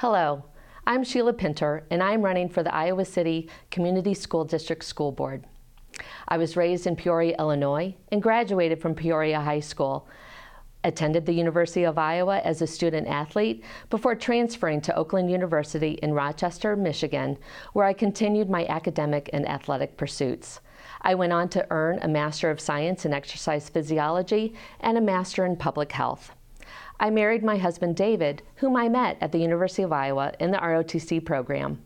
Hello, I'm Sheila Pinter, and I'm running for the Iowa City Community School District School Board. I was raised in Peoria, Illinois, and graduated from Peoria High School. Attended the University of Iowa as a student athlete before transferring to Oakland University in Rochester, Michigan, where I continued my academic and athletic pursuits. I went on to earn a Master of Science in Exercise Physiology and a Master in Public Health. I married my husband David, whom I met at the University of Iowa in the ROTC program.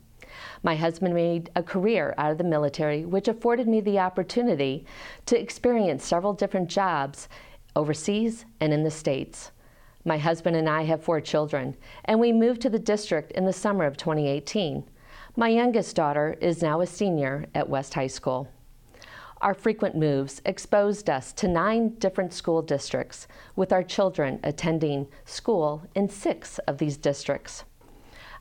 My husband made a career out of the military, which afforded me the opportunity to experience several different jobs overseas and in the States. My husband and I have four children, and we moved to the district in the summer of 2018. My youngest daughter is now a senior at West High School. Our frequent moves exposed us to nine different school districts, with our children attending school in six of these districts.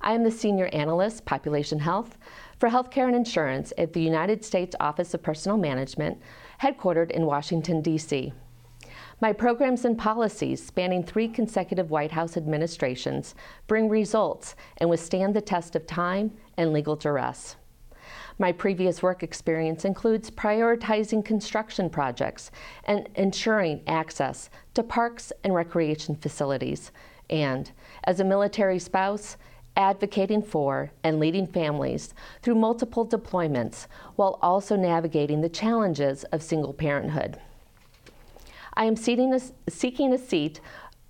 I am the Senior Analyst, Population Health, for Healthcare and Insurance at the United States Office of Personnel Management, headquartered in Washington, D.C. My programs and policies, spanning three consecutive White House administrations, bring results and withstand the test of time and legal duress. My previous work experience includes prioritizing construction projects and ensuring access to parks and recreation facilities, and as a military spouse, advocating for and leading families through multiple deployments while also navigating the challenges of single parenthood. I am a, seeking a seat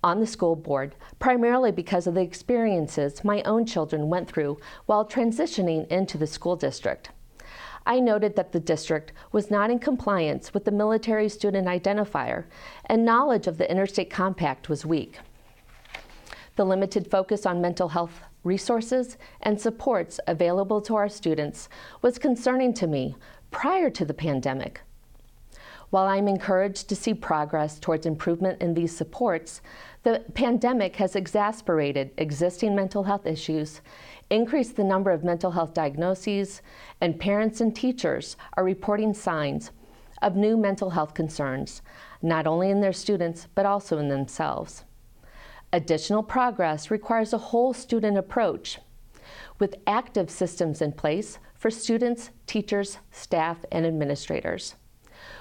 on the school board primarily because of the experiences my own children went through while transitioning into the school district. I noted that the district was not in compliance with the military student identifier, and knowledge of the interstate compact was weak. The limited focus on mental health resources and supports available to our students was concerning to me prior to the pandemic. While I'm encouraged to see progress towards improvement in these supports, the pandemic has exacerbated existing mental health issues increased the number of mental health diagnoses, and parents and teachers are reporting signs of new mental health concerns, not only in their students, but also in themselves. Additional progress requires a whole student approach with active systems in place for students, teachers, staff, and administrators.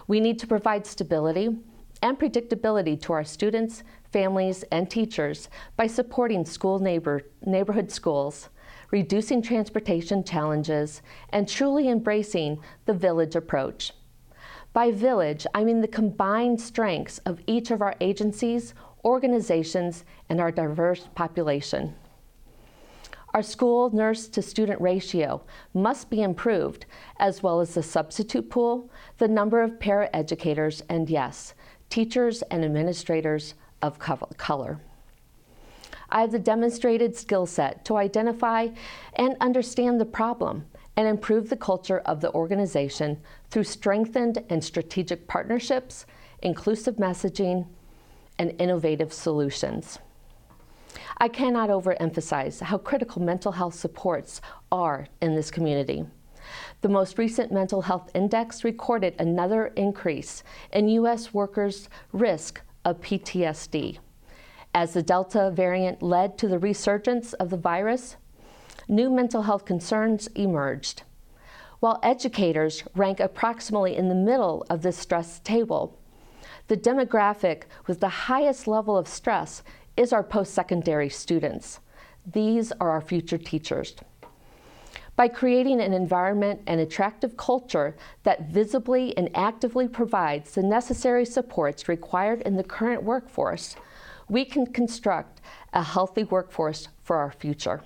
We need to provide stability and predictability to our students, families, and teachers by supporting school neighbor, neighborhood schools reducing transportation challenges, and truly embracing the village approach. By village, I mean the combined strengths of each of our agencies, organizations, and our diverse population. Our school nurse to student ratio must be improved, as well as the substitute pool, the number of paraeducators, and yes, teachers and administrators of color. I have the demonstrated skill set to identify and understand the problem and improve the culture of the organization through strengthened and strategic partnerships, inclusive messaging, and innovative solutions. I cannot overemphasize how critical mental health supports are in this community. The most recent mental health index recorded another increase in U.S. workers' risk of PTSD. As the Delta variant led to the resurgence of the virus, new mental health concerns emerged. While educators rank approximately in the middle of this stress table, the demographic with the highest level of stress is our post secondary students. These are our future teachers. By creating an environment and attractive culture that visibly and actively provides the necessary supports required in the current workforce, we can construct a healthy workforce for our future.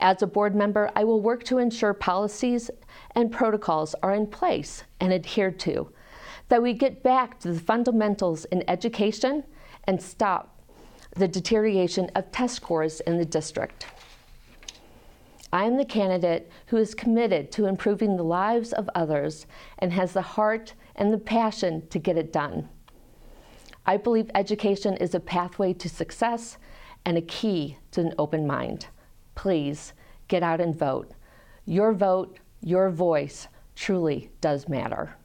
As a board member, I will work to ensure policies and protocols are in place and adhered to, that we get back to the fundamentals in education and stop the deterioration of test scores in the district. I am the candidate who is committed to improving the lives of others and has the heart and the passion to get it done. I believe education is a pathway to success and a key to an open mind. Please get out and vote. Your vote, your voice truly does matter.